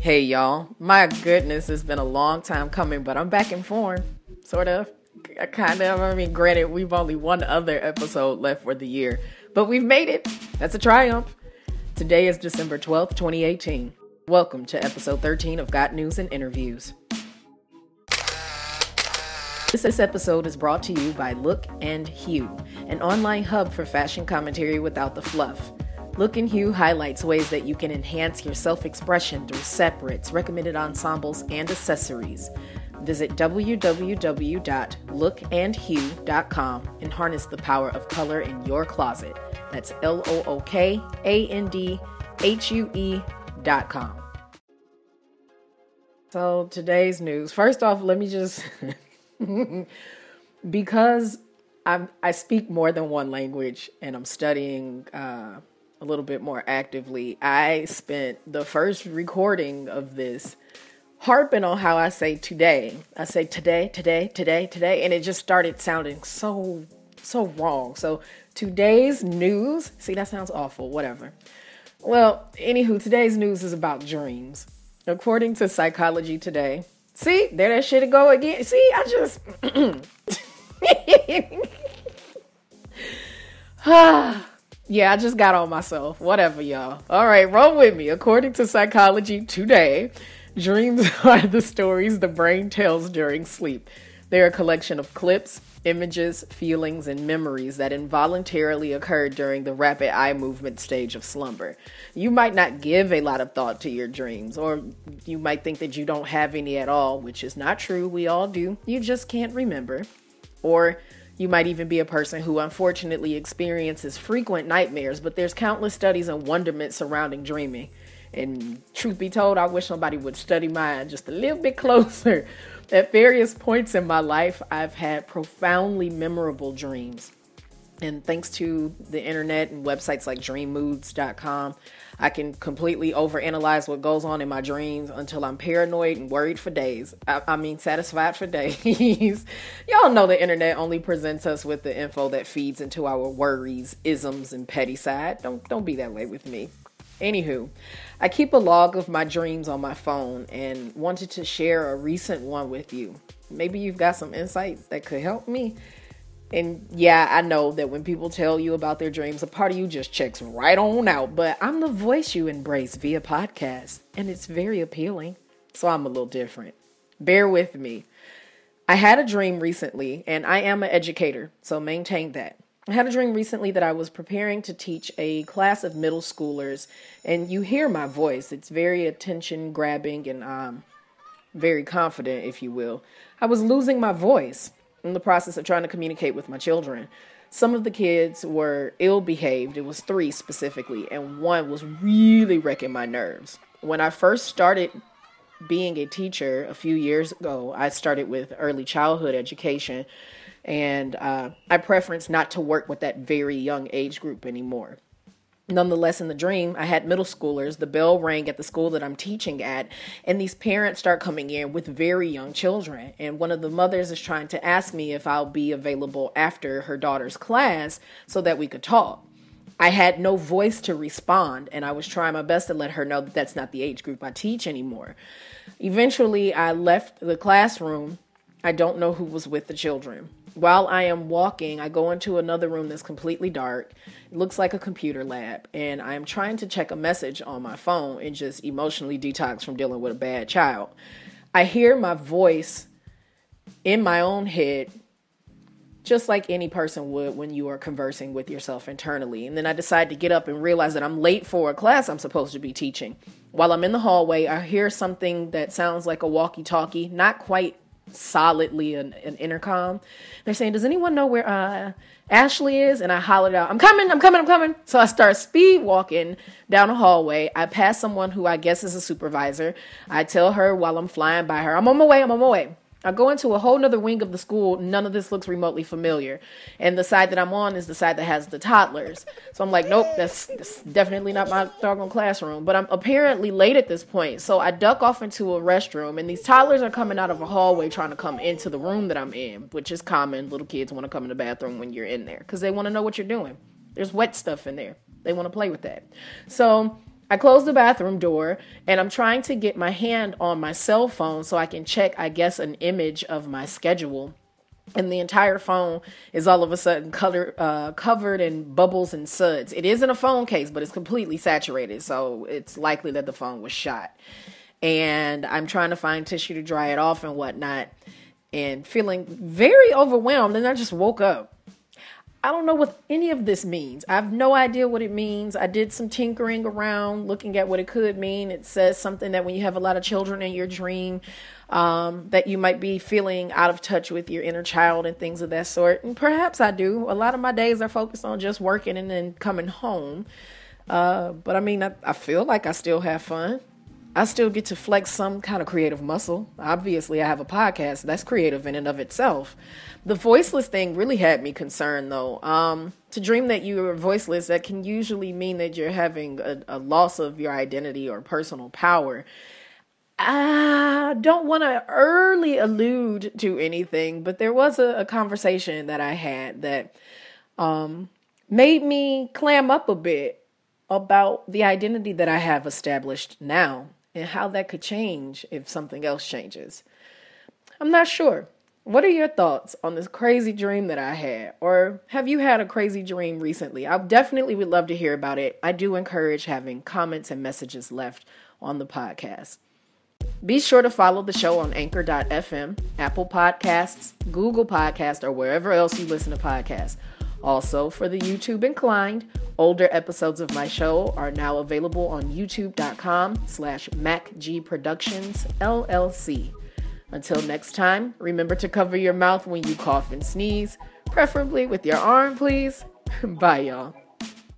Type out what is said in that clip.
Hey y'all, my goodness, it's been a long time coming, but I'm back in form, sort of, kind of. I mean, granted, we've only one other episode left for the year, but we've made it. That's a triumph. Today is December 12th, 2018. Welcome to episode 13 of Got News and Interviews. This episode is brought to you by Look and Hue, an online hub for fashion commentary without the fluff. Look and Hue highlights ways that you can enhance your self expression through separates, recommended ensembles, and accessories. Visit www.lookandhue.com and harness the power of color in your closet. That's L O O K A N D H U E.com. So, today's news. First off, let me just, because I'm, I speak more than one language and I'm studying uh, a little bit more actively, I spent the first recording of this harping on how I say today. I say today, today, today, today, and it just started sounding so, so wrong. So today's news, see, that sounds awful, whatever. Well, anywho, today's news is about dreams. According to Psychology Today, see, there that shit go again. See, I just. ah. Yeah, I just got on myself. Whatever, y'all. All right, roll with me. According to Psychology Today, dreams are the stories the brain tells during sleep. They're a collection of clips, images, feelings, and memories that involuntarily occur during the rapid eye movement stage of slumber. You might not give a lot of thought to your dreams, or you might think that you don't have any at all, which is not true. We all do. You just can't remember. Or you might even be a person who unfortunately experiences frequent nightmares, but there's countless studies and wonderment surrounding dreaming. And truth be told, I wish somebody would study mine just a little bit closer. At various points in my life, I've had profoundly memorable dreams. And thanks to the internet and websites like dreammoods.com, I can completely overanalyze what goes on in my dreams until I'm paranoid and worried for days. I, I mean, satisfied for days. Y'all know the internet only presents us with the info that feeds into our worries, isms, and petty side. Don't don't be that way with me. Anywho, I keep a log of my dreams on my phone and wanted to share a recent one with you. Maybe you've got some insight that could help me. And yeah, I know that when people tell you about their dreams, a part of you just checks right on out. But I'm the voice you embrace via podcast, and it's very appealing. So I'm a little different. Bear with me. I had a dream recently, and I am an educator, so maintain that. I had a dream recently that I was preparing to teach a class of middle schoolers, and you hear my voice. It's very attention grabbing and um, very confident, if you will. I was losing my voice in the process of trying to communicate with my children. Some of the kids were ill behaved. It was three specifically, and one was really wrecking my nerves. When I first started being a teacher a few years ago, I started with early childhood education, and uh, I preference not to work with that very young age group anymore. Nonetheless, in the dream, I had middle schoolers. The bell rang at the school that I'm teaching at, and these parents start coming in with very young children. And one of the mothers is trying to ask me if I'll be available after her daughter's class so that we could talk. I had no voice to respond, and I was trying my best to let her know that that's not the age group I teach anymore. Eventually, I left the classroom. I don't know who was with the children. While I am walking, I go into another room that's completely dark. It looks like a computer lab, and I'm trying to check a message on my phone and just emotionally detox from dealing with a bad child. I hear my voice in my own head just like any person would when you are conversing with yourself internally. And then I decide to get up and realize that I'm late for a class I'm supposed to be teaching. While I'm in the hallway, I hear something that sounds like a walkie talkie, not quite solidly an, an intercom. They're saying, Does anyone know where uh, Ashley is? And I hollered out, I'm coming, I'm coming, I'm coming. So I start speed walking down a hallway. I pass someone who I guess is a supervisor. I tell her while I'm flying by her, I'm on my way, I'm on my way. I go into a whole nother wing of the school. None of this looks remotely familiar. And the side that I'm on is the side that has the toddlers. So I'm like, nope, that's, that's definitely not my doggone classroom. But I'm apparently late at this point. So I duck off into a restroom, and these toddlers are coming out of a hallway trying to come into the room that I'm in, which is common. Little kids want to come in the bathroom when you're in there because they want to know what you're doing. There's wet stuff in there. They want to play with that. So I close the bathroom door and I'm trying to get my hand on my cell phone so I can check, I guess, an image of my schedule. And the entire phone is all of a sudden color, uh, covered in bubbles and suds. It isn't a phone case, but it's completely saturated. So it's likely that the phone was shot. And I'm trying to find tissue to dry it off and whatnot and feeling very overwhelmed. And I just woke up I don't know what any of this means. I have no idea what it means. I did some tinkering around looking at what it could mean. It says something that when you have a lot of children in your dream, um, that you might be feeling out of touch with your inner child and things of that sort. And perhaps I do. A lot of my days are focused on just working and then coming home. Uh, but I mean, I, I feel like I still have fun. I still get to flex some kind of creative muscle. Obviously, I have a podcast that's creative in and of itself. The voiceless thing really had me concerned, though. Um, to dream that you are voiceless, that can usually mean that you're having a, a loss of your identity or personal power. I don't want to early allude to anything, but there was a, a conversation that I had that um, made me clam up a bit about the identity that I have established now and how that could change if something else changes. I'm not sure. What are your thoughts on this crazy dream that I had? Or have you had a crazy dream recently? I definitely would love to hear about it. I do encourage having comments and messages left on the podcast. Be sure to follow the show on anchor.fm, Apple Podcasts, Google Podcasts, or wherever else you listen to podcasts. Also, for the YouTube inclined, older episodes of my show are now available on youtube.com slash macgproductions LLC. Until next time, remember to cover your mouth when you cough and sneeze, preferably with your arm, please. Bye, y'all.